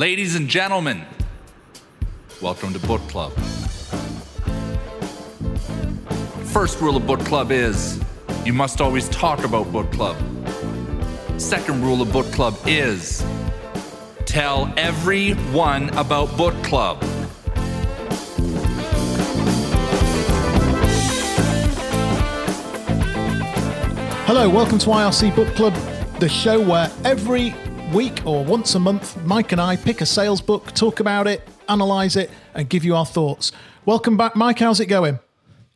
Ladies and gentlemen, welcome to Book Club. First rule of Book Club is you must always talk about Book Club. Second rule of Book Club is tell everyone about Book Club. Hello, welcome to IRC Book Club, the show where every week or once a month, Mike and I pick a sales book, talk about it, analyse it, and give you our thoughts. Welcome back, Mike. How's it going?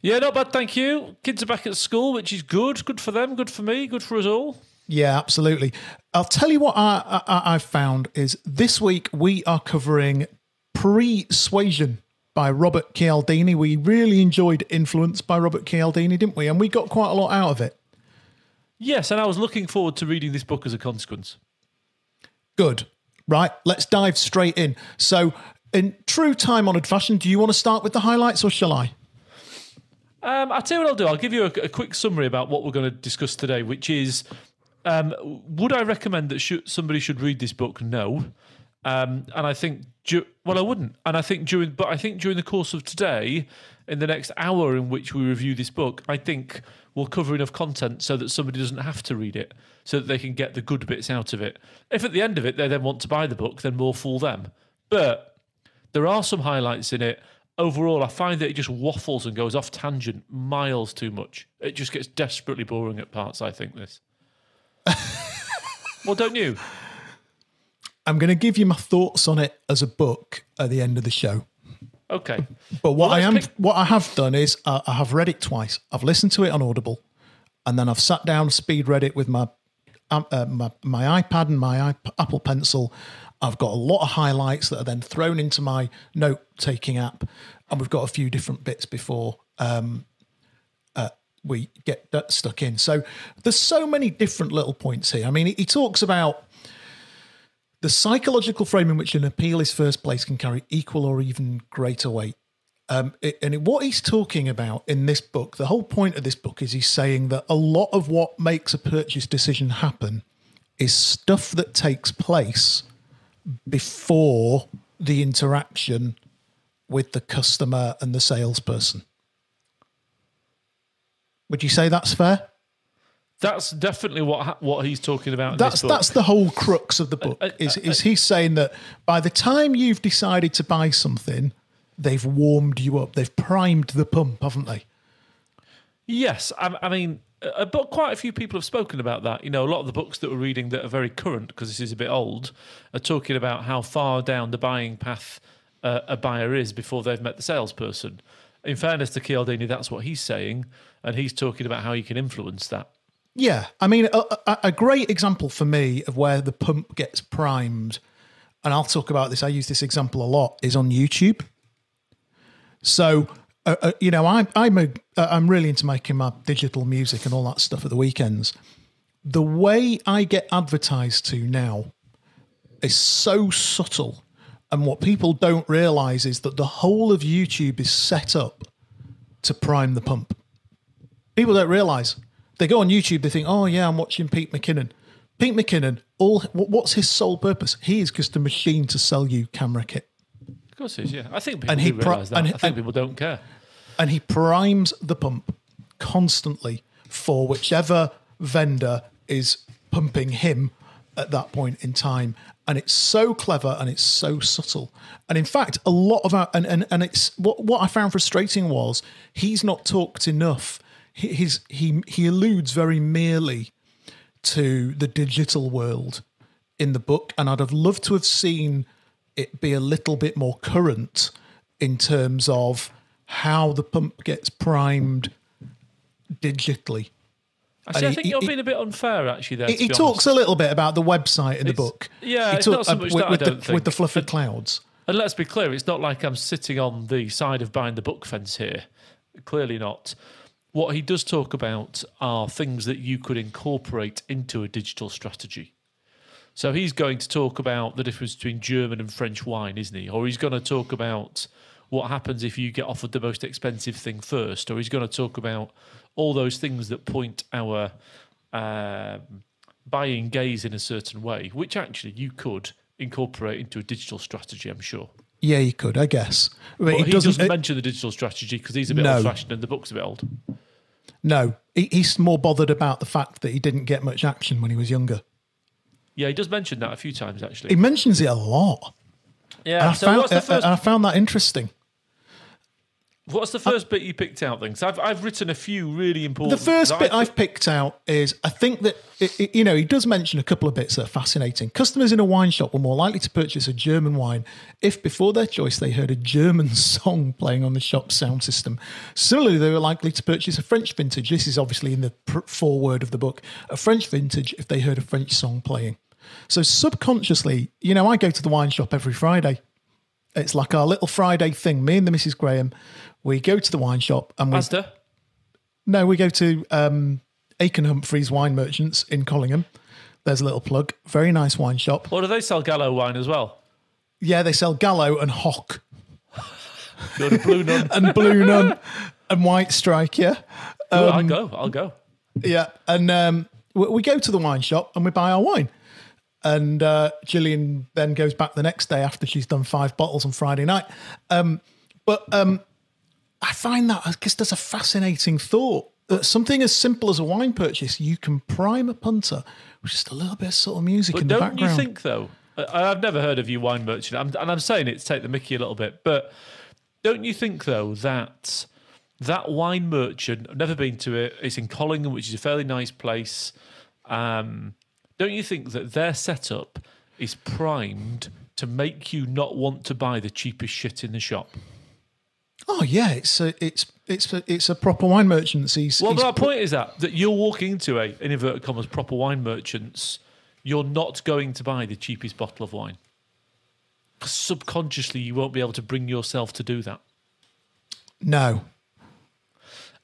Yeah, not bad, thank you. Kids are back at school, which is good. Good for them, good for me, good for us all. Yeah, absolutely. I'll tell you what I, I, I've found is this week we are covering Persuasion by Robert Cialdini. We really enjoyed Influence by Robert Cialdini, didn't we? And we got quite a lot out of it. Yes, and I was looking forward to reading this book as a consequence. Good. Right, let's dive straight in. So, in true time honoured fashion, do you want to start with the highlights or shall I? Um, I'll tell you what I'll do. I'll give you a, a quick summary about what we're going to discuss today, which is um, would I recommend that sh- somebody should read this book? No. Um, and I think, du- well, I wouldn't. And I think during, but I think during the course of today, in the next hour in which we review this book, I think we'll cover enough content so that somebody doesn't have to read it, so that they can get the good bits out of it. If at the end of it they then want to buy the book, then we'll fool them. But there are some highlights in it. Overall, I find that it just waffles and goes off tangent miles too much. It just gets desperately boring at parts. I think this. well, don't you? I'm going to give you my thoughts on it as a book at the end of the show. Okay. But what Well, I am, pick- what I have done is uh, I have read it twice. I've listened to it on Audible, and then I've sat down, speed read it with my um, uh, my, my iPad and my iP- Apple Pencil. I've got a lot of highlights that are then thrown into my note taking app, and we've got a few different bits before um, uh, we get stuck in. So there's so many different little points here. I mean, he, he talks about the psychological frame in which an appeal is first place can carry equal or even greater weight. Um, it- and it- what he's talking about in this book, the whole point of this book is he's saying that a lot of what makes a purchase decision happen is stuff that takes place before the interaction with the customer and the salesperson. Would you say that's fair? That's definitely what what he's talking about. In That's this book. that's the whole crux of the book. uh, is uh, is he's saying that by the time you've decided to buy something, they've warmed you up, they've primed the pump, haven't they? Yes, I, I mean, uh, but quite a few people have spoken about that. You know, a lot of the books that we're reading that are very current, because this is a bit old, are talking about how far down the buying path uh, a buyer is before they've met the salesperson. In fairness to Cialdini, that's what he's saying, and he's talking about how you can influence that. Yeah, I mean, a, a, great example for me of where the pump gets primed, and I'll talk about this. I use this example a lot. Is on YouTube. So, uh, uh, you know, I'm I'm a uh, I'm really into making my digital music and all that stuff at the weekends. The way I get advertised to now is so subtle, and what people don't realize is that the whole of YouTube is set up to prime the pump. People don't realize. They go on YouTube, they think, oh, yeah, I'm watching Pete McKinnon. Pete McKinnon, all what's his sole purpose? He is just a machine to sell you camera kit. Of course, it is. Yeah, I think people And he do pro- realise that. and- I think and- people don't care. And he primes the pump constantly for whichever vendor is pumping him at that point in time. And it's so clever and it's so subtle. And in fact, a lot of our and, and, and it's what what I found frustrating was he's not talked enough. He, he's he he alludes very merely to the digital world in the book, and I'd have loved to have seen it be a little bit more current in terms of how the pump gets primed digitally. Actually, I he- think you're he- being a bit unfair, actually. There, He, he talks honest. a little bit about the website in the book. yeah, he it's talk- not so uh, much with, that, I with the, with the fluffy And- clouds. And let's be clear, it's not like I'm sitting on the side of buying the book fence here. Clearly not. What he does talk about are things that you could incorporate into a digital strategy. So he's going to talk about the difference between German and French wine, isn't he? Or he's going to talk about what happens if you get offered the most expensive thing first, or he's going to talk about all those things that point our um, buying gaze in a certain way, which actually you could incorporate into a digital strategy. I'm sure. Yeah, he could, I guess. But, But he, he doesn't. doesn't it- mention the digital strategy because he's a bit No. old-fashioned and the book's a bit old. no, he, he's more bothered about the fact that he didn't get much action when he was younger. Yeah, he does mention that a few times actually. He mentions it a lot. yeah. And I, So found, what's the first? and I found that interesting. What's the uh, first bit you picked out then? Because I've I've written a few really important. The first bit I've picked out is I think that, it, it- you know, he does mention a couple of bits that are fascinating. Customers in a wine shop were more likely to purchase a German wine if before their choice they heard a German song playing on the shop's sound system. Similarly, they were likely to purchase a French vintage. This is obviously in the pr- foreword of the book. A French vintage if they heard a French song playing. So subconsciously, you know, I go to the wine shop every Friday. It's like our little Friday thing. Me and the Mrs. Graham, we go to the wine shop and we Asda. no, we go to um, Aiken Humphreys Wine Merchants in Collingham. There's a little plug. Very nice wine shop. Or do they sell Gallo wine as well? Yeah, they sell Gallo and Hock Go to Blue Nun. and Blue Nun and White Strike. Yeah, Oh, Um, I'll go. I'll go. yeah. And um, we, we go to the wine shop and we buy our wine. And uh, Gillian then goes back the next day after she's done five bottles on Friday night. Um, but um, I find that I guess, there's a fascinating thought that something as simple as a wine purchase, you can prime a punter with just a little bit of sort of music But in the background. don't you think though? I- I've never heard of you wine merchant, I'm, and I'm saying it to take the Mickey a little bit, but don't you think though that that wine merchant? I've never been to it. It's in Collingham, which is a fairly nice place. Um, don't you think that their setup is primed to make you not want to buy the cheapest shit in the shop? Oh yeah, it's a, it's it's a, it's a proper wine merchant. He's, Well, he's my point is that that you're walking into a in inverted commas proper wine merchants. You're not going to buy the cheapest bottle of wine. Subconsciously, you won't be able to bring yourself to do that. no,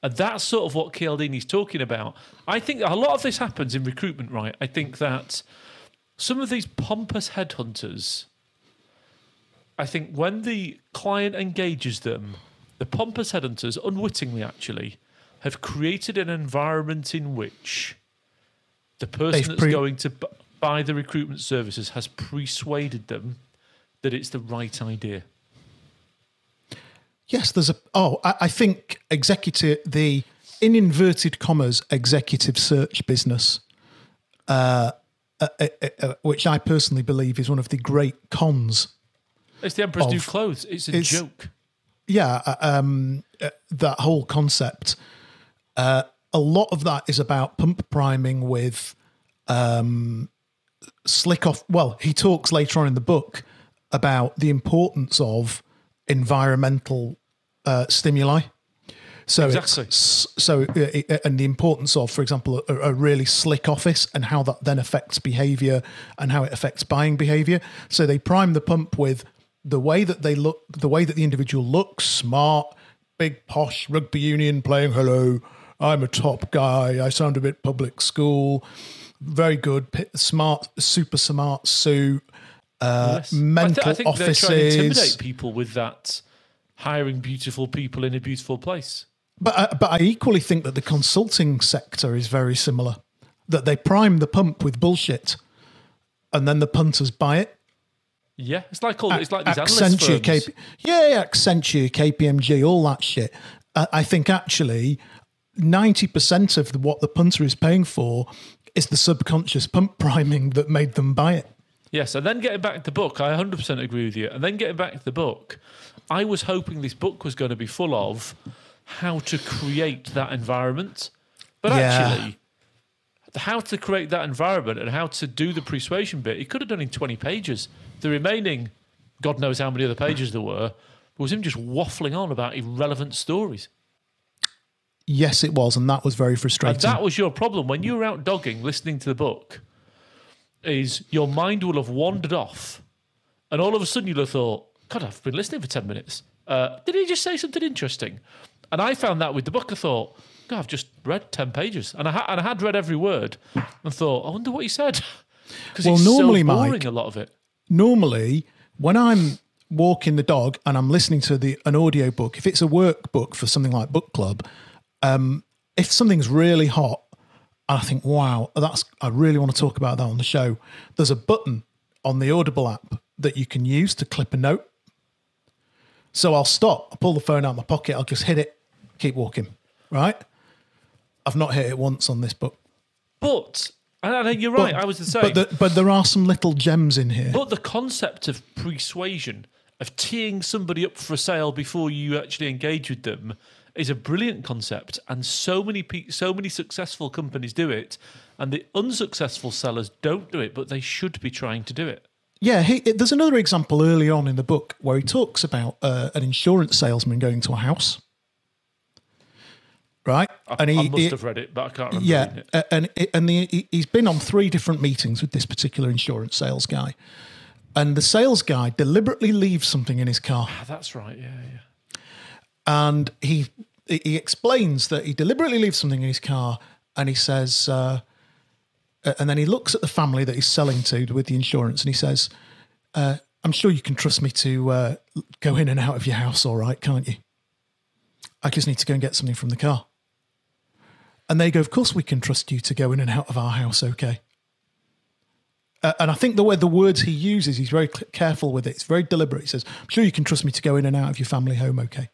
And that's sort of what Cialdini's talking about. I think a lot of this happens in recruitment, right? I think that some of these pompous headhunters, I think when the client engages them, the pompous headhunters, unwittingly actually, have created an environment in which the person They've that's pre- going to bu- buy the recruitment services has persuaded them that it's the right idea. yes, there's a. Oh, I, I think executive the in inverted commas executive search business, uh, uh, uh, uh, which I personally believe is one of the great cons It's the Emperor's New Clothes. It's a it's- joke. Yeah, uh, um, uh, that whole concept. Uh, a lot of that is about pump priming with um, slick off. Well, he talks later on in the book about the importance of environmental uh, stimuli. So Exactly. so uh, and the importance of, for example, a, a really slick office and how that then affects behaviour and how it affects buying behaviour. So they prime the pump with the way that they look, the way that the individual looks, smart, big posh rugby union playing hello. I'm a top guy. I sound a bit public school. Very good, smart, super smart suit. Uh, Yes. I, mental th- I think offices. they're trying to intimidate people with that hiring beautiful people in a beautiful place. But I, but I equally think that the consulting sector is very similar. That they prime the pump with bullshit, and then the punters buy it. Yeah, it's like all it's like these Accenture. KP, yeah, yeah, Accenture, KPMG, all that shit. I, I think actually ninety percent of the, what the punter is paying for is the subconscious pump priming that made them buy it. Yes, and then getting back to the book, I 100% agree with you. And then getting back to the book, I was hoping this book was going to be full of how to create that environment. But Yeah. actually, how to create that environment and how to do the persuasion bit, he could have done in 20 pages. The remaining, God knows how many other pages there were, was him just waffling on about irrelevant stories. Yes, it was, and that was very And frustrating. that was your problem when you were out dogging, listening to the book. Is your mind will have wandered off, and all of a sudden you'll have thought, "God, I've been listening for ten minutes. Uh, did he just say something interesting?" And I found that with the book, I thought, "God, I've just read ten pages, and I ha- and I had read every word, and thought, I wonder what he said." Because Well, it's normally, so boring, Mike- a lot of it. Normally when I'm walking the dog and I'm listening to the an audio book, if it's a workbook for something like book club, um, if something's really hot, I think, wow, that's I really want to talk about that on the show. There's a button on the Audible app that you can use to clip a note. So I'll stop, I'll pull the phone out of my pocket, I'll just hit it, keep walking, right? I've not hit it once on this book. But and, and you're right. But- I was the same. But, the, but there are some little gems in here. But the concept of persuasion, of teeing somebody up for a sale before you actually engage with them, is a brilliant concept, and so many pe- so many successful companies do it, and the unsuccessful sellers don't do it, but they should be trying to do it. Yeah, he, there's another example early on in the book where he talks about uh, an insurance salesman going to a house, right? I, and he, I must he- have read it, but I can't remember. yeah, reading it. a- and and the, he- he's been on three different meetings with this particular insurance sales guy, and the sales guy deliberately leaves something in his car, Ah, that's right. Yeah, yeah. and he he explains that he deliberately leaves something in his car, and he says, uh, and then he looks at the family that he's selling to with the insurance, and he says, uh, "I'm sure you can trust me to uh, go in and out of your house, all right, can't you? I just need to go and get something from the car." And they go, "Of course we can trust you to go in and out of our house, okay." Uh, and I think the way the words he uses, he's very careful with it. It's very deliberate. He says, "I'm sure you can trust me to go in and out of your family home, okay."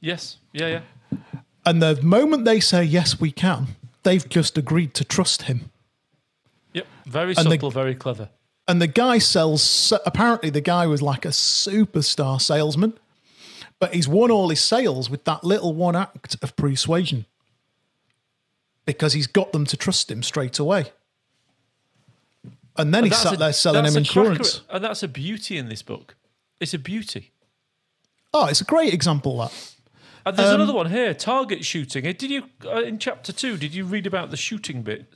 Yes. Yeah, yeah. And the moment they say, yes, we can, they've just agreed to trust him. Yep. Very And the- very clever. And the guy sells, apparently, the guy was like a superstar salesman, but he's won all his sales with that little one act of persuasion because he's got them to trust him straight away. And then he sat a- there selling him a cracker- and that's a beauty in this book. It's a beauty. Oh, it's a great example, that. And there's Um, another one here: target shooting. Uh, Did you uh, in chapter two? Did you read about the shooting bit?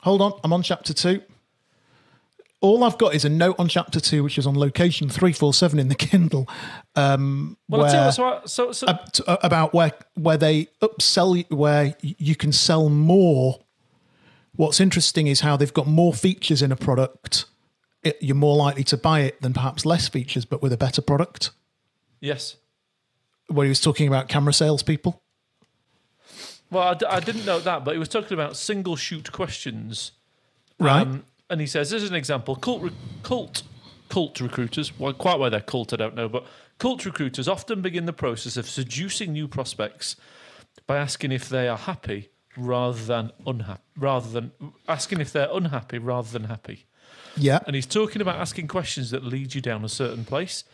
Hold on, I'm on chapter two. All I've got is a note on chapter two, which is on location 347 in the Kindle. Um, Well, I'll tell you where- what, so, so, so uh, about where where they upsell you- where you can sell more. What's interesting is how they've got more features in a product. It, you're more likely to buy it than perhaps less features, but with a better product. yes. Where he was talking about camera salespeople. Well, I, d- I didn't know that, but he was talking about single shoot questions. Right. Um, and he says, "This is an example, cult, re- cult, cult recruiters, well, quite why they're cult, I don't know, but cult recruiters often begin the process of seducing new prospects by asking if they are happy rather than unhappy, rather than asking if they're unhappy rather than happy. Yeah. And he's talking about asking questions that lead you down a certain place,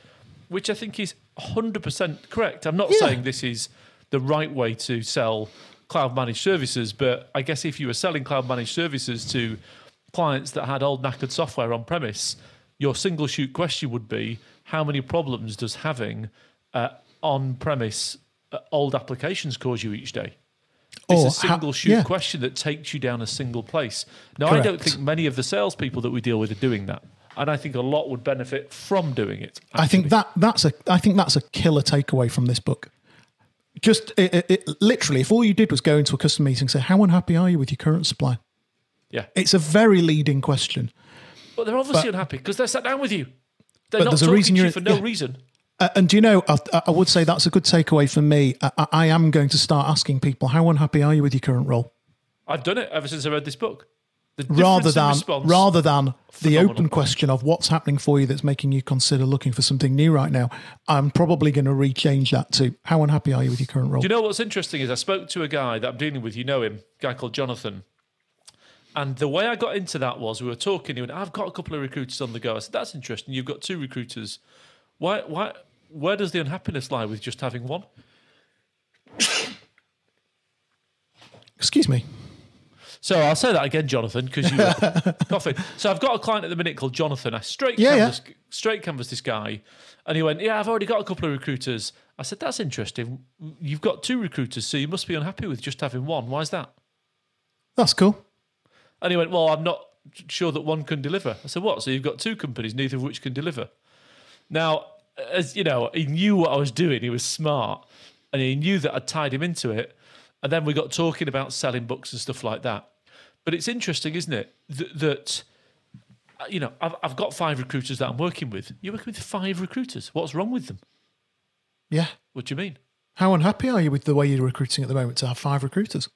which I think is 100% correct. I'm not Yeah. saying this is the right way to sell cloud managed services, but I guess if you were selling cloud managed services to clients that had old knackered software on premise, your single shoot question would be how many problems does having uh, on premise uh, old applications cause you each day? It's Or a how- single shoot yeah. question that takes you down a single place. Now, I don't think many of the salespeople that we deal with are doing that, and I think a lot would benefit from doing it. I think that that's a I think that's a killer takeaway from this book. Just it, it, it, literally, if all you did was go into a customer meeting and say, "How unhappy are you with your current supplier?" Yeah, It's a very leading question. but they're obviously but- unhappy because they're sat down with you. They're But not there's a talking reason to you for no yeah. reason. Uh, and do you know, I, I would say that's a good takeaway for me. I, I- am going to start asking people, how unhappy are you with your current role? I've done it ever since I read this book. The Rather than, response- rather than the open question of what's happening for you that's making you consider looking for something new right now, I'm probably going to rechange that to how unhappy are you with your current role? Do you know what's interesting is I spoke to a guy that I'm dealing with. You know him, a guy called Jonathan. And the way I got into that was we were talking. He went, "I've got a couple of recruiters on the go." I said, "That's interesting. You've got two recruiters. Why? Why? Where does the unhappiness lie with just having one?" Excuse me. So I'll say that again, Jonathan, because you were coughing. So I've got a client at the minute called Jonathan. I straight Yeah, canvas, straight canvas this guy, and he went, "Yeah, I've already got a couple of recruiters." I said, "That's interesting. You've got two recruiters, so you must be unhappy with just having one. Why is that?" That's cool. And he went, Well, I'm not sure that one can deliver. I said, What? So you've got two companies, neither of which can deliver. Now, as you know, he knew what I was doing. He was smart and he knew that I'd tied him into it. And then we got talking about selling books and stuff like that. But it's interesting, isn't it? That, that uh, you know, I've, I've got five recruiters that I'm working with. You're working with five recruiters. What's wrong with them? Yeah. What do you mean? How unhappy are you with the way you're recruiting at the moment to have five recruiters?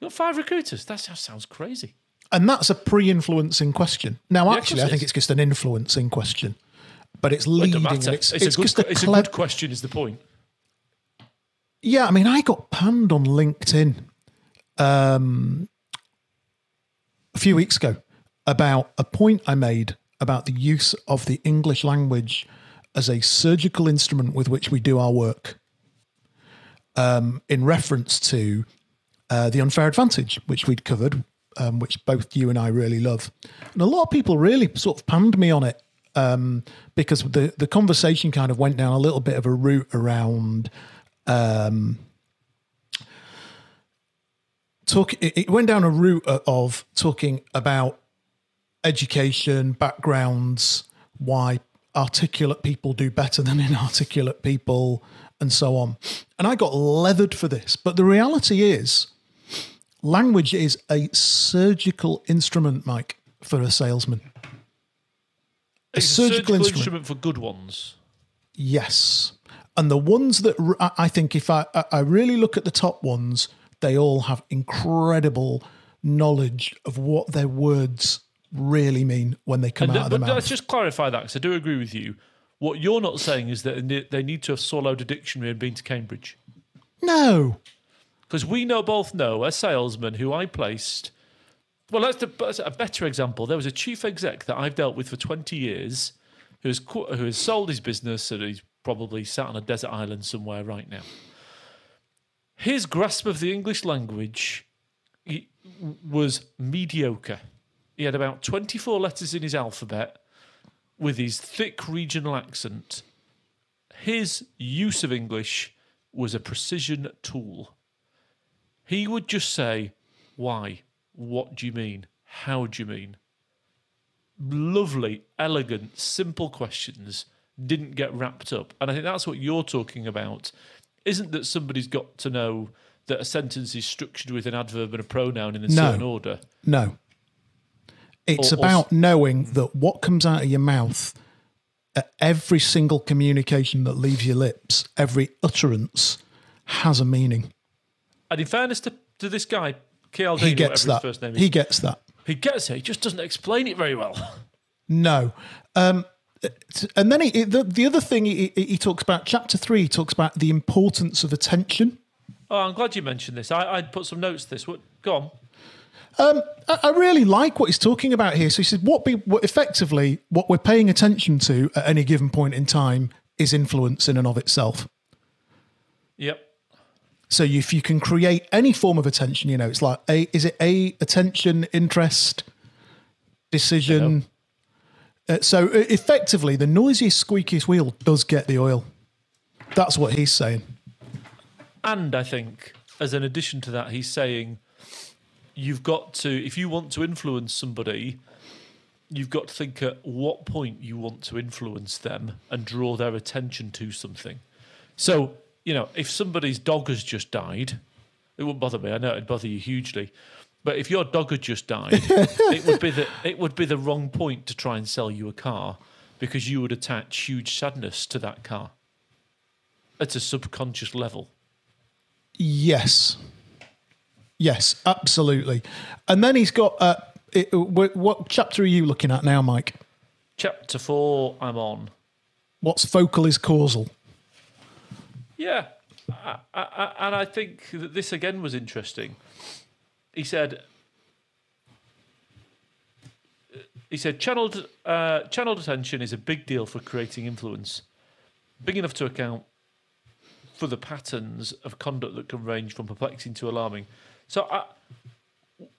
You've got five recruiters. That sounds crazy. And that's a pre-influencing question. Now, of actually, I think it's just an influencing question. But it's leading. It's, It's, it's a good. just a, it's a clever. good question. Is the point? Yeah, I mean, I got panned on LinkedIn um, a few weeks ago about a point I made about the use of the English language as a surgical instrument with which we do our work, um, in reference to uh, the unfair advantage, which we'd covered, um, which both you and I really love. And a lot of people really sort of panned me on it um, because the, the conversation kind of went down a little bit of a route around talk it it went down a route of talking about education backgrounds why articulate people do better than inarticulate people and so on and i got leathered for this but the reality is language is a surgical instrument mike for a salesman a It's surgical, instrument. instrument for good ones. Yes. And the ones that I think, if I, I really look at the top ones, they all have incredible knowledge of what their words really mean when they come And out of th- their but mouth. let's just clarify that because I do agree with you. What you're not saying is that they need to have swallowed a dictionary and been to Cambridge. no. Because we know both know a salesman who I placed. Well, that's, the, that's a better example. There was a chief exec that I've dealt with for 20 years who has, who has sold his business and he's probably sat on a desert island somewhere right now. His grasp of the English language was mediocre. He had about 24 letters in his alphabet with his thick regional accent. His use of English was a precision tool. He would just say, Why? What do you mean? How do you mean? Lovely, elegant, simple questions didn't get wrapped up. And I think that's what you're talking about. Isn't that somebody's got to know that a sentence is structured with an adverb and a pronoun in a No. certain order? No. It's Or- or- about knowing mm. that what comes out of your mouth at every single communication that leaves your lips, every utterance has a meaning. And in fairness to, to this guy, Cialdini, He gets whatever that. his first name is, He gets that. he gets it. He just doesn't explain it very well. No. Um, and then he, the, the other thing he, he talks about, chapter three, he talks about the importance of attention. Oh, I'm glad you mentioned this. I, I'd put some notes to this. What, go on. I, I really like what he's talking about here. So he said, what, be, what effectively, what we're paying attention to at any given point in time is influence in and of itself. Yep. So if you can create any form of attention, you know, it's like a is it a attention, interest, decision. Uh, so effectively, the noisiest, squeakiest wheel does get the oil. That's what he's saying. And I think, as an addition to that, he's saying you've got to, if you want to influence somebody, you've got to think at what point you want to influence them and draw their attention to something. So, you know, if somebody's dog has just died, it wouldn't bother me. I know it'd bother you hugely. But if your dog had just died, it would be the it would be the wrong point to try and sell you a car because you would attach huge sadness to that car at a subconscious level. Yes. Yes, absolutely. And then he's got uh, it, what, what chapter are you looking at now, Mike? Chapter four, I'm on. What's focal is causal. Yeah, I, I, and I think that this again was interesting. He said, he said, channeled uh, channeled attention is a big deal for creating influence, big enough to account for the patterns of conduct that can range from perplexing to alarming. So, I,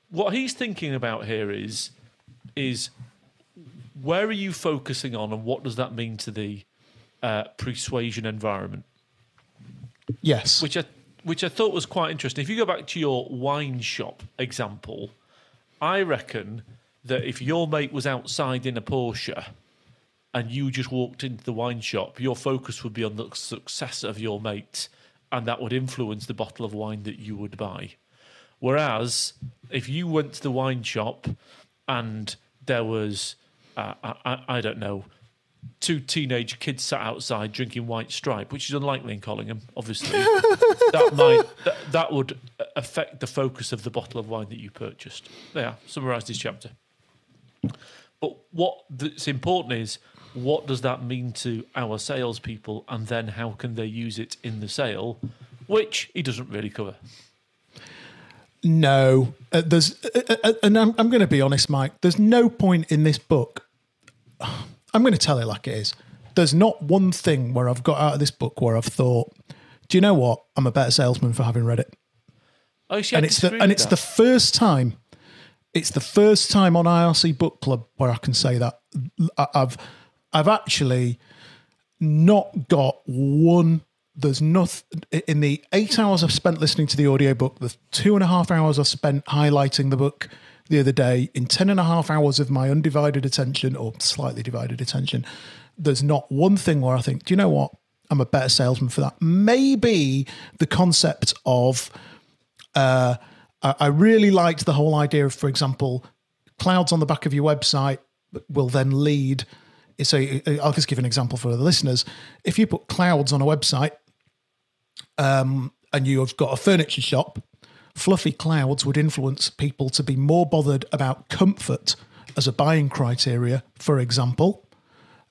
what he's thinking about here is is where are you focusing on, and what does that mean to the uh, persuasion environment? Yes. which I which I thought was quite interesting. If you go back to your wine shop example, I reckon that if your mate was outside in a Porsche and you just walked into the wine shop, your focus would be on the success of your mate, and that would influence the bottle of wine that you would buy. Whereas if you went to the wine shop and there was, uh, I, I, I don't know, two teenage kids sat outside drinking White Stripe, which is unlikely in Collingham, obviously, that might that, that would affect the focus of the bottle of wine that you purchased. There, summarised this chapter. But what that's important is what does that mean to our salespeople, and then how can they use it in the sale, which he doesn't really cover. No, uh, there's, uh, uh, and I'm, I'm going to be honest, Mike. There's no point in this book. I'm going to tell it like it is. There's not one thing where I've got out of this book where I've thought, do you know what? I'm a better salesman for having read it. Oh, and it's the and it's that. the first time. It's the first time on IRC Book Club where I can say that I've I've actually not got one there's nothing in the eight hours I've spent listening to the audiobook, the two and a half hours I've spent highlighting the book the other day, in ten and a half hours of my undivided attention or slightly divided attention, there's not one thing where I think, do you know what? I'm a better salesman for that. Maybe the concept of, uh, I really liked the whole idea of, for example, clouds on the back of your website will then lead. So I'll just give an example for the listeners. If you put clouds on a website, um, and you've got a furniture shop, fluffy clouds would influence people to be more bothered about comfort as a buying criteria, for example,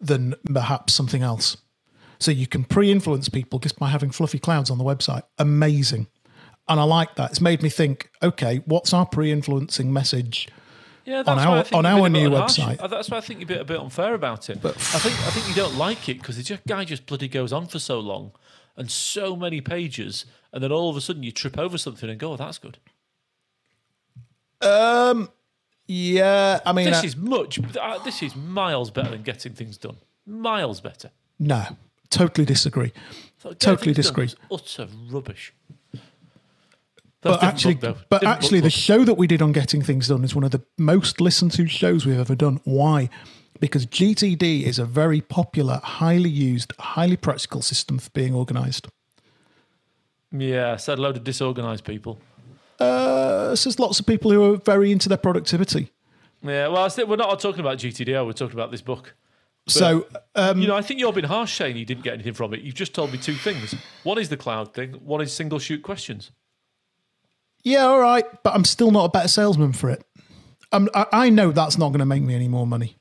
than perhaps something else. So you can pre influence people just by having fluffy clouds on the website. Amazing. And I like that. It's made me think okay, what's our pre influencing message? Yeah, on our on our new website. Harsh. That's why I think you're a bit, a bit unfair about it. But I think I think you don't like it because the guy just bloody goes on for so long and so many pages, and then all of a sudden you trip over something and go, oh, that's good. Um, yeah, I mean, this uh, is much. Uh, this is miles better than getting things done. Miles better. No, totally disagree. totally disagree. Utter rubbish. That's but actually, book, but actually, the show that we did on getting things done is one of the most listened to shows we've ever done. Why? Because GTD is a very popular, highly used, highly practical system for being organised. Yeah, said a load of disorganised people. Uh, so there's lots of people who are very into their productivity. Yeah, well, we're not talking about GTD. We're talking about this book. But, so um, you know, I think you're being harsh Shane. you didn't get anything from it. You've just told me two things. One is the cloud thing. One is single shoot questions. Yeah, all right, but I'm still not a better salesman for it. I'm, I, I know that's not going to make me any more money.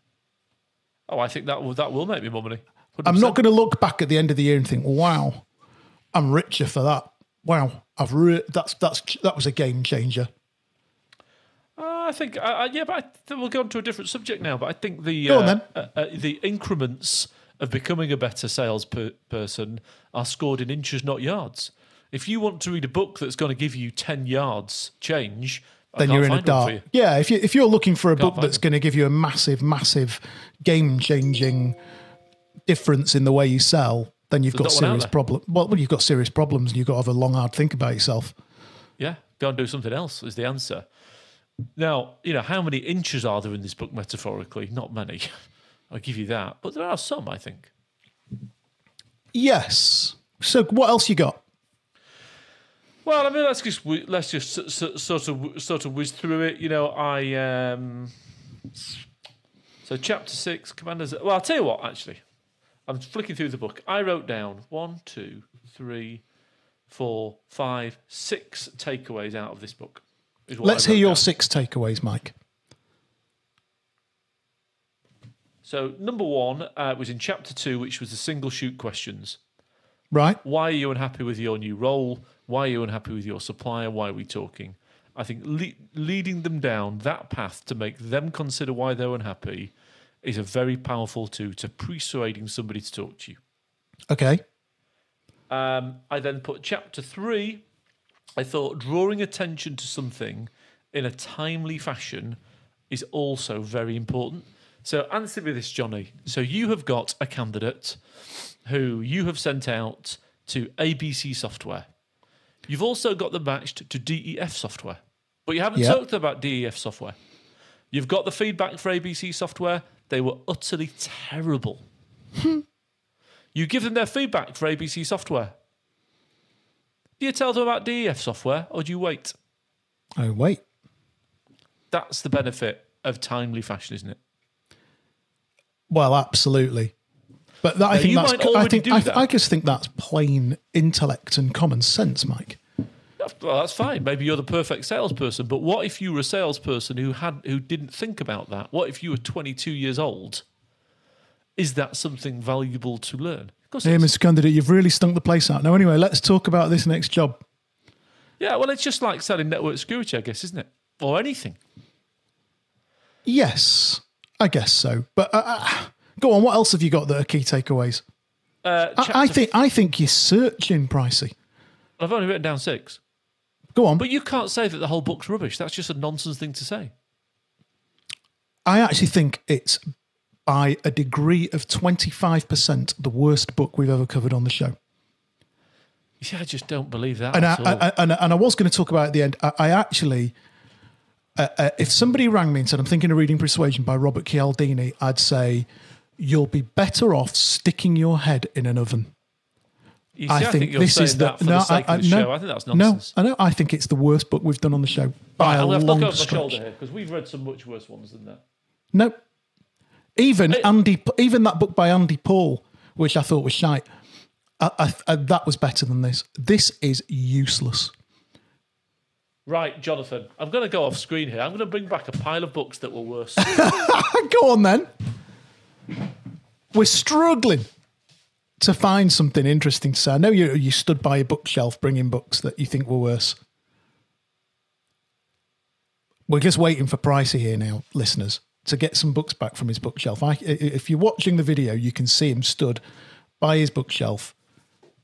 Oh, I think that will that will make me more money. i am not going to look back at the end of the year and think, "Wow, I'm richer for that." Wow, I've re- that's that's that was a game changer. Uh, I think, uh, yeah, but I think we'll go on to a different subject now. But I think the uh, uh, uh, the increments of becoming a better salesperson are scored in inches, not yards. If you want to read a book that's going to give you ten yards change, then you're in a dark. Yeah, if you if you're looking for a book that's going to give you a massive, massive, game changing difference in the way you sell, then you've got serious problem. Well, well, you've got serious problems, and you've got to have a long, hard think about yourself. Yeah, go and do something else is the answer. Now, you know how many inches are there in this book metaphorically? Not many. I'll give you that, but there are some, I think. Yes. So, what else you got? Well, I mean, let's just let's just sort of sort of whiz through it. You know, I um. So chapter six, commanders. Well, I'll tell you what. Actually, I'm flicking through the book. I wrote down one, two, three, four, five, six takeaways out of this book. Let's hear your down. six takeaways, Mike. So number one uh, was in chapter two, which was the single shoot questions. Right. Why are you unhappy with your new role? Why are you unhappy with your supplier? Why are we talking? I think le- leading them down that path to make them consider why they're unhappy is a very powerful tool to persuading somebody to talk to you. Okay. Um, I then put chapter three. I thought drawing attention to something in a timely fashion is also very important. So answer me this, Johnny. So you have got a candidate who you have sent out to ABC software. You've also got them matched to DEF software, but you haven't yep. talked about DEF software. You've got the feedback for ABC software. They were utterly terrible. Hmm. you give them their feedback for ABC software. Do you tell them about DEF software or do you wait? I wait. That's the benefit of timely fashion, isn't it? Well, absolutely. But that, I think that's. I think I, that. I just think that's plain intellect and common sense, Mike. Well, that's fine. Maybe you're the perfect salesperson, but what if you were a salesperson who had who didn't think about that? What if you were 22 years old? Is that something valuable to learn? Hey. Mr. Candidate, you've really stunk the place out. Now, anyway, let's talk about this next job. yeah. Well, it's just like selling network security, I guess, isn't it? Or anything. Yes, I guess so. But uh, uh, go on. What else have you got that are key takeaways? Uh, I, I think I think you're searching, pricey. I've only written down six, Go on. but you can't say that the whole book's rubbish. That's just a nonsense thing to say. I actually think it's by a degree of 25% the worst book we've ever covered on the show. Yeah, I just don't believe that. And I. I, and, and I was going to talk about it at the end. I, I actually, uh, uh, if somebody rang me and said, I'm thinking of reading Persuasion by Robert Cialdini, I'd say, you'll be better off sticking your head in an oven. See, I, I, think, think, this is the, for no, the sake I, of the I, no, show. I think that's no, nonsense. I know. I think it's the worst book we've done on the show by Right, a long look over my stretch. shoulder here because we've read some much worse ones than that. No. Even It- Andy, even that book by Andy Paul, which I thought was shite, I, I, I, that was better than this. This is useless. Right, Jonathan, I'm going to go off screen here. I'm going to bring back a pile of books that were worse. Go on then. We're struggling to find something interesting to say. I know you you stood by a bookshelf bringing books that you think were worse. We're just waiting for Pricey here now, listeners, to get some books back from his bookshelf. I, if you're watching the video, you can see him stood by his bookshelf,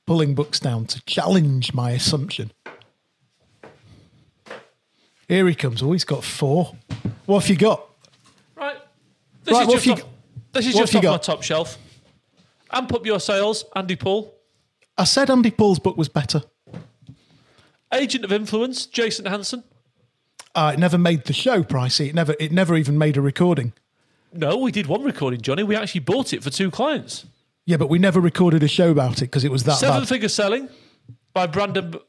pulling books down to challenge my assumption. Here he comes. Oh, he's got four. What have you got? right. This Right, is what just have you- this is what just off my top shelf. Amp up your sales, Andy Paul. I said Andy Paul's book was better. Agent of Influence, Jason Hansen. Uh, it never made the show, Pricey. It never, it never even made a recording. No, we did one recording, Johnny. We actually bought it for two clients. Yeah, but we never recorded a show about it because it was that Seven bad. Figure Selling by Brandon B-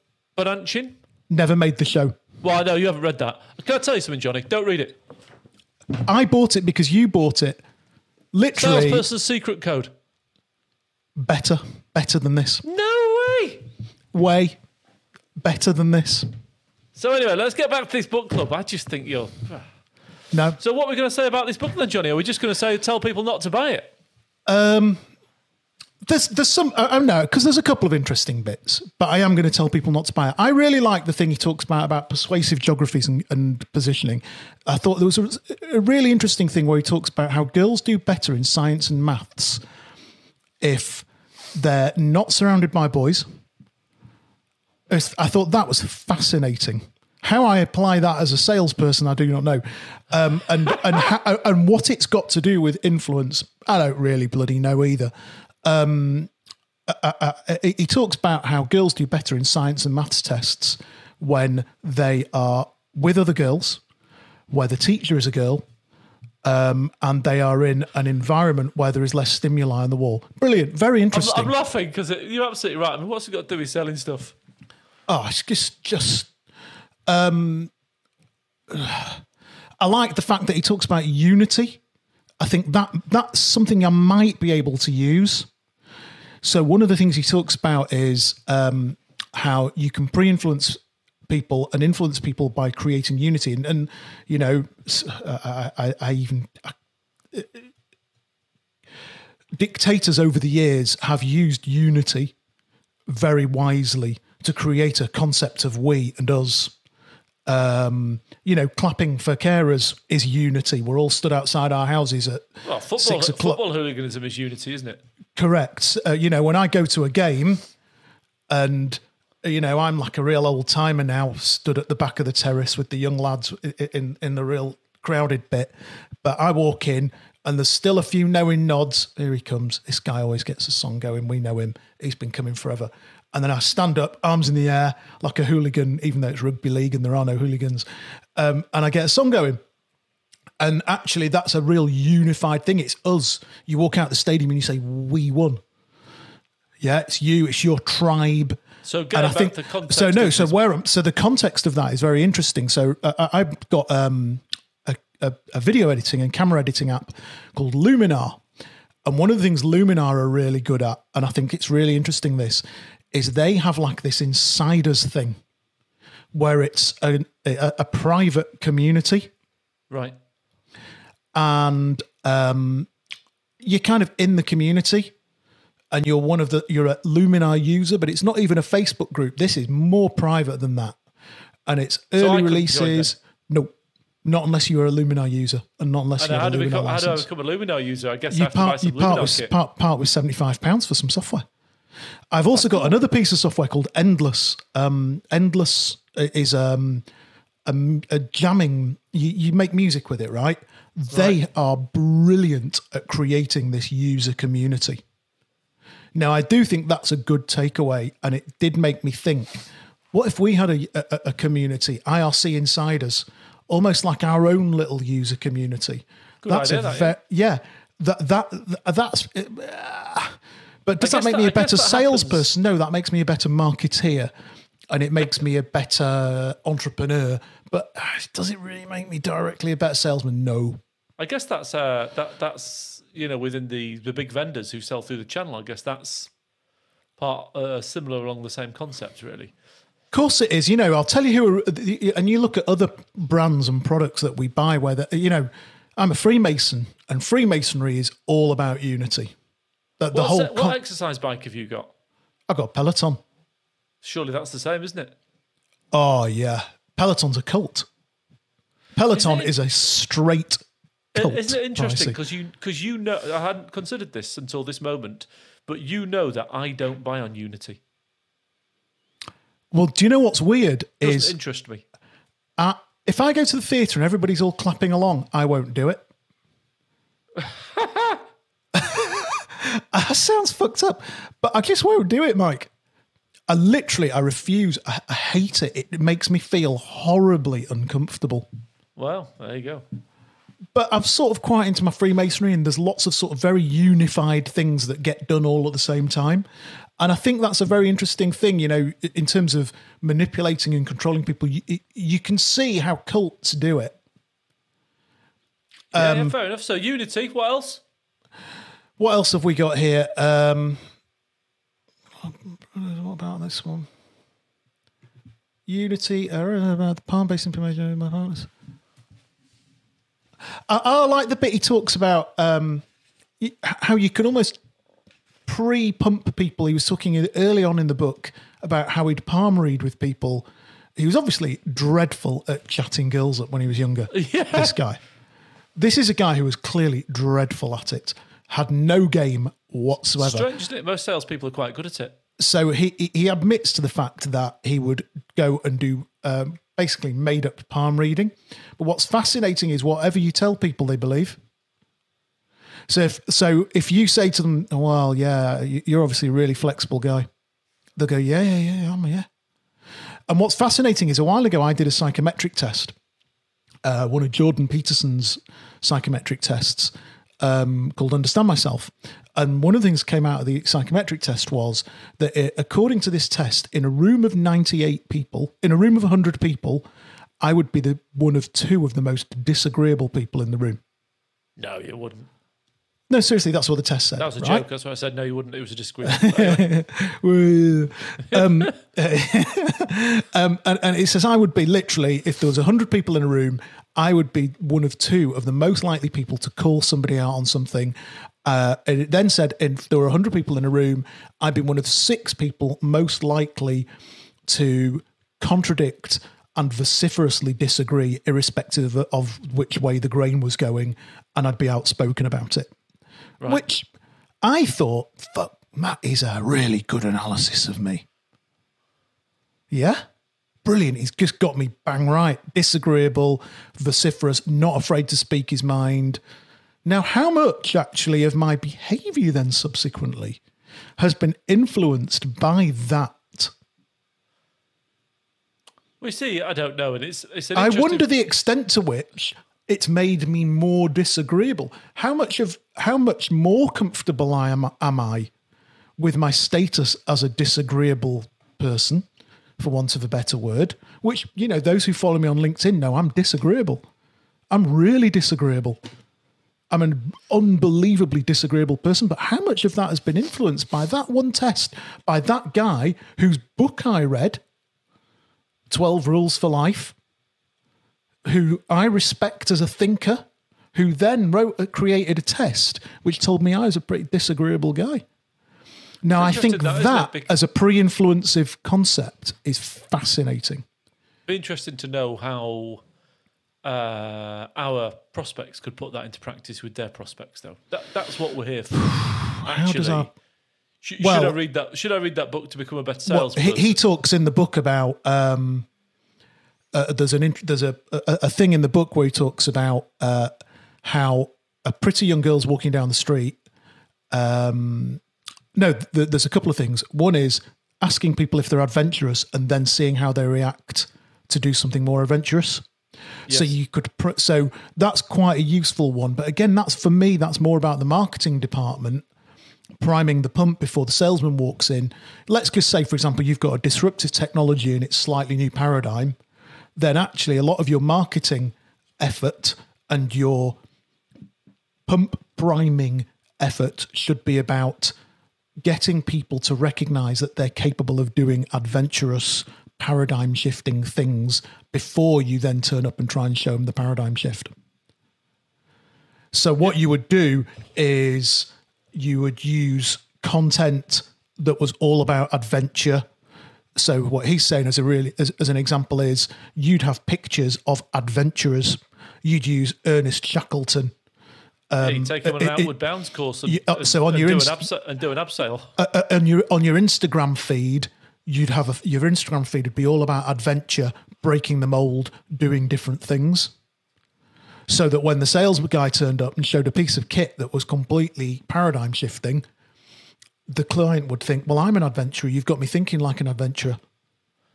never made the show. Well, I know you haven't read that. Can I tell you something, Johnny? Don't read it. I bought it because you bought it. Literally Salesperson's secret code. better, better than this. No way. Way better than this. So anyway, let's get back to this book club. I just think you're. No, So what are we going to say about this book then, Johnny? Are we just going to say tell people not to buy it? Um, there's there's some. I, I know because there's a couple of interesting bits, but I am going to tell people not to buy it. I really like the thing he talks about about persuasive geographies and, and positioning. I thought there was a, a really interesting thing where he talks about how girls do better in science and maths if they're not surrounded by boys. I thought that was fascinating. How I apply that as a salesperson, I do not know, um, and and how, and what it's got to do with influence, I don't really bloody know either. Um, uh, uh, uh, he talks about how girls do better in science and maths tests when they are with other girls, where the teacher is a girl, um, and they are in an environment where there is less stimuli on the wall. Brilliant, very I'm, interesting. I'm laughing because you're absolutely right. I mean, what's it got to do with selling stuff? Oh, it's just just um I like the fact that he talks about unity. I think that that's something I might be able to use. So one of the things he talks about is um, how you can pre-influence people and influence people by creating unity, and, and you know, I even dictators over the years have used unity very wisely to create a concept of we and us. Um, you know, clapping for carers is unity. We're all stood outside our houses at Well, football, six o'clock. football hooliganism is unity, isn't it? Correct. Uh, you know, when I go to a game and, you know, I'm like a real old timer now, stood at the back of the terrace with the young lads i- in, in the real crowded bit. But I walk in and there's still a few knowing nods. Here he comes. This guy always gets a song going. We know him. He's been coming forever. And then I stand up, arms in the air, like a hooligan, even though it's rugby league and there are no hooligans. Um, and I get a song going. And actually, that's a real unified thing. It's us. You walk out the stadium and you say, "We won." Yeah, it's you. It's your tribe. So getting and I think to context so. No, so where so the context of that is very interesting. So uh, I- I've got um, a, a, a video editing and camera editing app called Luminar, And one of the things Luminar are really good at, and I think it's really interesting, this is they have like this insiders thing where it's a, a, a private community Right. and um, you're kind of in the community and you're one of the you're a Luminar user, but it's not even a Facebook group. This is more private than that, and it's early could releases. No, not unless you're a Luminar user, and not unless And you how have a Luminar become, how do I license. become a Luminar user? I guess I You buy part, you part with part, part with seventy five pounds for some software. I've also got another piece of software called Endless. Um, Endless is um, a, a jamming. You, you make music with it, right? They are brilliant at creating this user community. Now, I do think that's a good takeaway, and it did make me think: what if we had a, a, a community, IRC insiders, almost like our own little user community? that's idea, a that, ve- yeah. yeah. That that that's. uh, but does that make that- me a better salesperson? No, that makes me a better marketeer, and it makes me a better entrepreneur. But uh, does it really make me directly a better salesman? No. I guess that's uh, that that's you know within the the big vendors who sell through the channel. I guess that's part uh, similar along the same concept, really. Of course it is. You know, I'll tell you who, are, and you look at other brands and products that we buy where, the, you know, I'm a Freemason and Freemasonry is all about unity. The, the whole, it- what con- exercise bike have you got? I've got Peloton. Surely that's the same, isn't it? Oh, yeah. Peloton's a cult. Peloton Isn't it- is a straight cult. Isn't it interesting? Because you because you know I hadn't considered this until this moment, but you know that I don't buy on Unity. Well, do you know what's weird It doesn't is interest me. uh, if I go to the theatre and everybody's all clapping along, I won't do it. that sounds fucked up, but I just won't do it, Mike. I literally, I refuse. I, I hate it. It makes me feel horribly uncomfortable. Well, there you go. But I'm sort of quite into my Freemasonry, and there's lots of sort of very unified things that get done all at the same time. And I think that's a very interesting thing, you know, in terms of manipulating and controlling people. You, you can see how cults do it. Yeah, Um, yeah, fair enough. So Unity. What else? What else have we got here? Um, what about this one? Unity, uh, about the palm based information in my partners. I, I like the bit he talks about um, how you can almost pre pump people. He was talking early on in the book about how he'd palm read with people. He was obviously dreadful at chatting girls up when he was younger. This guy. This is a guy who was clearly dreadful at it, had no game whatsoever. Strange, isn't it? Most salespeople are quite good at it. So he he- admits to the fact that he would go and do um, basically made up palm reading. But what's fascinating is whatever you tell people, they believe. So if so, if you say to them, "Well, yeah, you- you're obviously a really flexible guy," they'll go, "Yeah, yeah, yeah, I'm yeah." And what's fascinating is a while ago I did a psychometric test, uh, one of Jordan Peterson's psychometric tests um, called Understand Myself. And one of the things came out of the psychometric test was that, it, according to this test, in a room of 98 people, in a room of 100 people, I would be the one of two of the most disagreeable people in the room. No, you wouldn't. No, seriously, that's what the test said. That was a right? joke. That's why I said no, you wouldn't. It was a disagreement. Anyway, um, um, and, and it says I would be literally, if there was 100 people in a room, I would be one of two of the most likely people to call somebody out on something. Uh, and it then said if there were 100 people in a room, I'd be one of six people most likely to contradict and vociferously disagree, irrespective of, of which way the grain was going, and I'd be outspoken about it. Which I thought, fuck, Matt is a really good analysis of me. Yeah? Brilliant. He's just got me bang right. Disagreeable, vociferous, not afraid to speak his mind. Now, how much actually of my behavior then subsequently has been influenced by that? we see. I don't know, and it's it's. I wonder the extent to which it's made me more disagreeable. How much of how much more comfortable I am am I with my status as a disagreeable person, for want of a better word? Which you know, those who follow me on LinkedIn know I'm disagreeable. I'm really disagreeable. I'm an unbelievably disagreeable person, but how much of that has been influenced by that one test, by that guy whose book I read, 12 Rules for Life, who I respect as a thinker, who then wrote, uh, created a test which told me I was a pretty disagreeable guy. Now, I think that, that? As a pre influencive concept, is fascinating. Be interesting to know how uh, our prospects could put that into practice with their prospects, though. That, that's what we're here for. Actually, does our- Sh- Well- should I read that? Should I read that book to become a better Well, salesman? he, he talks in the book about um, uh, there's an there's a, a a thing in the book where he talks about uh, how a pretty young girl's walking down the street. Um, no, th- there's a couple of things. One is asking people if they're adventurous and then seeing how they react to do something more adventurous. So you could pr- so that's quite a useful one. But again, that's for me. That's more about the marketing department priming the pump before the salesman walks in. Let's just say, for example, you've got a disruptive technology and it's slightly new paradigm. Then actually, a lot of your marketing effort and your pump priming effort should be about getting people to recognize that they're capable of doing adventurous paradigm shifting things before you then turn up and try and show them the paradigm shift. So what you would do is you would use content that was all about adventure. So what he's saying as a really as, as an example is you'd have pictures of adventurers. You'd use Ernest Shackleton. Yeah, you take him on an um, it- outward bounds course and, uh, so on and your do, inst- an abse- and do an upsell. uh, on your on your Instagram feed, you'd have a, your Instagram feed would be all about adventure, breaking the mold, doing different things. So that when the sales guy turned up and showed a piece of kit that was completely paradigm shifting, the client would think, "Well, I'm an adventurer. You've got me thinking like an adventurer."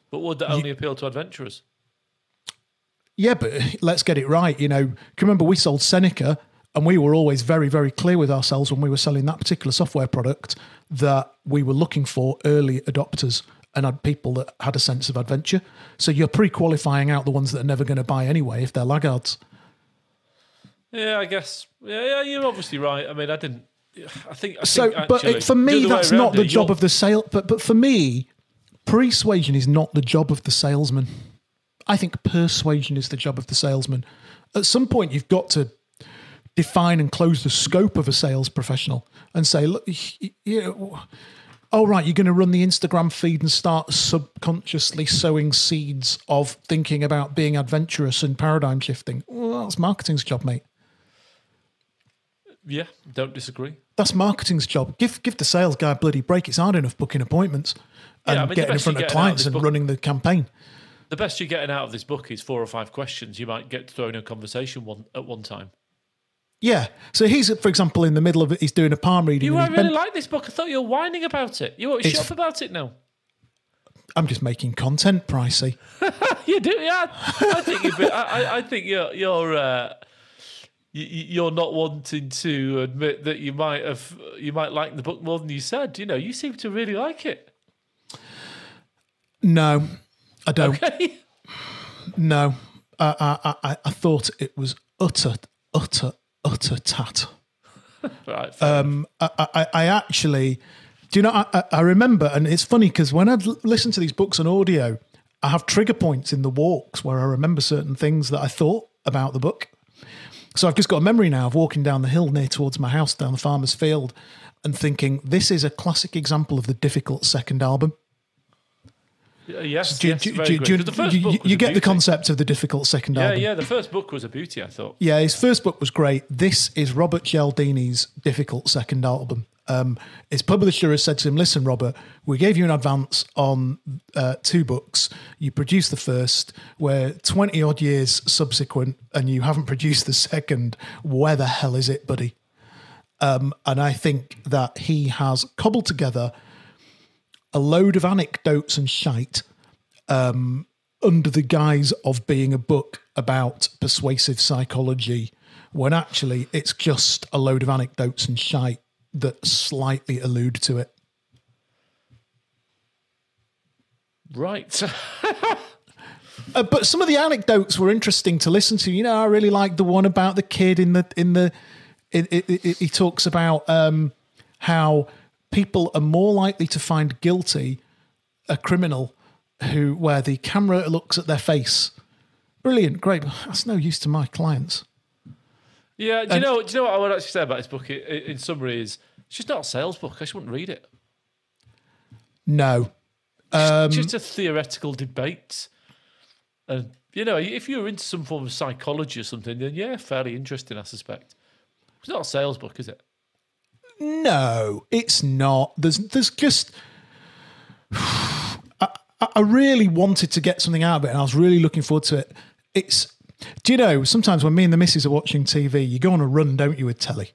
But would that only appeal to adventurers? Yeah, but let's get it right. You know, can you remember we sold Seneca and we were always very, very clear with ourselves when we were selling that particular software product that we were looking for early adopters and had people that had a sense of adventure. So you're pre qualifying out the ones that are never going to buy anyway if they're laggards. Yeah, I guess. Yeah, yeah, you're obviously right. I mean, I didn't. I think. I So, think but it, for me, that's not the job of the sale. But but for me, persuasion is not the job of the salesman. I think persuasion is the job of the salesman. At some point, you've got to define and close the scope of a sales professional and say, look, you know, oh right, you're going to run the Instagram feed and start subconsciously sowing seeds of thinking about being adventurous and paradigm shifting. Well, that's marketing's job, mate. Yeah, don't disagree. That's marketing's job. Give give the sales guy a bloody break. It's hard enough booking appointments and Yeah, I mean, getting in front of out of clients and book- running the campaign. The best you're getting out of this book is four or five questions. You might get thrown in a conversation one at one time. Yeah. So he's, for example, in the middle of it, he's doing a palm reading. You he's really bent- like this book. I thought you were whining about it. You won't It's- shut up about it now. I'm just making content pricey. You do, yeah. I think been, I, I- I think you're you're uh, you, you're not wanting to admit that you might have you might like the book more than you said. You know, you seem to really like it. No, I don't. Okay. No, I, I, I, I thought it was utter, utter, utter tat. right. enough. Um, I, I, I actually, do you know? I, I- I remember, and it's funny because when I'd listen to these books on audio, I have trigger points in the walks where I remember certain things that I thought about the book. So I've just got a memory now of walking down the hill near towards my house down the farmer's field and thinking this is a classic example of the difficult second album. Yeah, yes, Do, yes, do, very do, good. do, 'Cause the first you- you- was you a get the concept of the difficult second Yeah, album. Yeah, yeah. The first book was a beauty. I thought. Yeah, his first book was great. This is Robert Cialdini's difficult second album. Um, his publisher has said to him, "Listen, Robert, we gave you an advance on uh, two books. You produced the first. We're twenty odd years subsequent, and you haven't produced the second. Where the hell is it, buddy?" Um, and I think that he has cobbled together a load of anecdotes and shite under the guise of being a book about persuasive psychology, when actually it's just a load of anecdotes and shite that slightly allude to it. Right. Uh, but some of the anecdotes were interesting to listen to. You know, I really like the one about the kid in the in the it, it, it, he talks about um, how people are more likely to find guilty a criminal who where the camera looks at their face. Brilliant, great. but That's no use to my clients. Yeah, do you know? Do you know what I would actually say about this book? In summary, is it's just not a sales book. I just wouldn't read it. No, It's um, just a theoretical debate. And you know, if you're into some form of psychology or something, then yeah, fairly interesting, I suspect. It's not a sales book, is it? No, it's not. There's there's just I- I really wanted to get something out of it and I was really looking forward to it. It's do you know, sometimes when me and the missus are watching TV, you go on a run, don't you, with telly?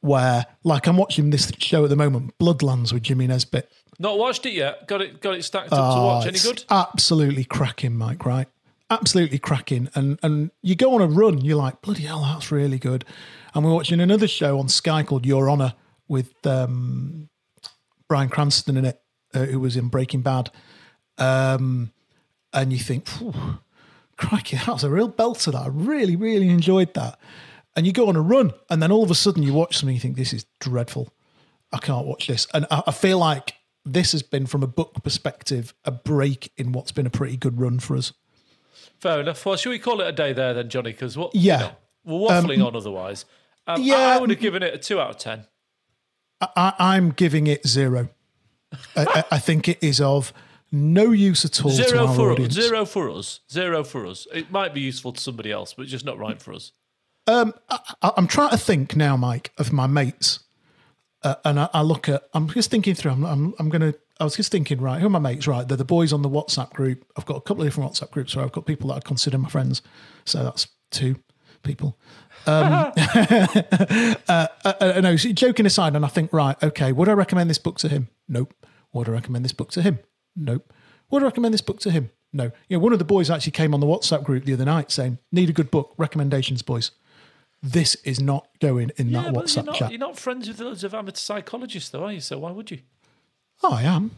Where like I'm watching this show at the moment, Bloodlands with Jimmy Nesbitt. Not watched it yet. Got it. Got it stacked up to Oh, watch. Any good? Absolutely cracking, Mike, right? Absolutely cracking. And and you go on a run, you're like, bloody hell, that's really good. And we're watching another show on Sky called Your Honor with um, Bryan Cranston in it, uh, who was in Breaking Bad. Um, and you think, "Phew, crikey, that was a real belter. That I really, really enjoyed that. And you go on a run, and then all of a sudden you watch something, you think this is dreadful. I can't watch this. And I, I feel like this has been, from a book perspective, a break in what's been a pretty good run for us. Fair enough. Well, should we call it a day there then, Johnny? Because what? Yeah. You know, we're waffling on otherwise. Um, yeah. I, I would have given it a two out of ten. I, I'm giving it zero. I- I think it is of no use at all to Zero for audience. zero for us. Zero for us. It might be useful to somebody else, but it's just not right for us. I, I'm trying to think now, Mike, of my mates, uh, and I, I look at. I'm just thinking through. I'm, I'm, I'm gonna. I was just thinking, right? Who are my mates? Right, they're the boys on the WhatsApp group. I've got a couple of different WhatsApp groups where I've got people that I consider my friends. So that's two people. Um, uh, uh, no, so joking aside, and I think, right, okay, would I recommend this book to him? Nope. Would I recommend this book to him? Nope. Would I recommend this book to him? No. You know, one of the boys actually came on the WhatsApp group the other night saying, "Need a good book recommendations, boys." This is not going in Yeah, that but you're WhatsApp not, chat. you're not friends with loads of amateur psychologists, though, are you? So why would you? Oh, I am.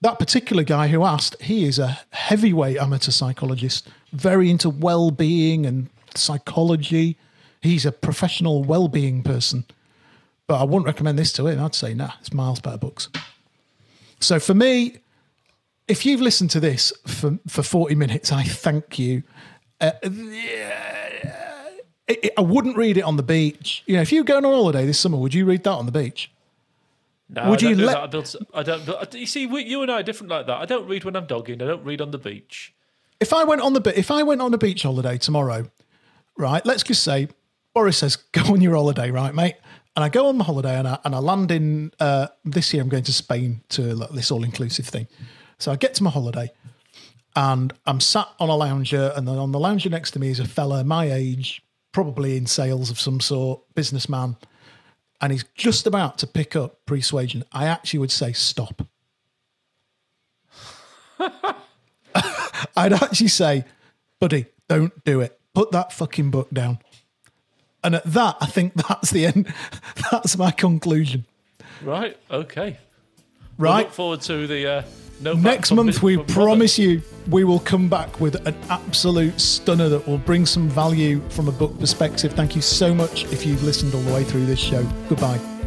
That particular guy who asked, he is a heavyweight amateur psychologist, very into well-being and psychology. He's a professional well-being person. But I wouldn't recommend this to him. I'd say, nah, it's miles better books. So for me, if you've listened to this for, for 40 minutes, I thank you. Uh, it, it- I wouldn't read it on the beach. You know, if you were going on holiday this summer, would you read that on the beach? No, Would I you do let- that. I don't. I don't but you see, we, you and I are different like that. I don't read when I'm dogging. I don't read on the beach. if I went on the if I went on a beach holiday tomorrow, right? Let's just say Boris says go on your holiday, right, mate? And I go on my holiday and I and I land in uh, this year. I'm going to Spain to like, this all inclusive thing. So I get to my holiday and I'm sat on a lounger, and then on the lounger next to me is a fella my age, probably in sales of some sort, businessman, and he's just about to pick up persuasion. I actually would say stop. I'd actually say, buddy, don't do it. Put that fucking book down. And at that, I think that's the end. That's my conclusion. Right. Okay. We'll Right. look forward to the uh, no. Next month, we promise you we will come back with an absolute stunner that will bring some value from a book perspective. Thank you so much if you've listened all the way through this show. Goodbye.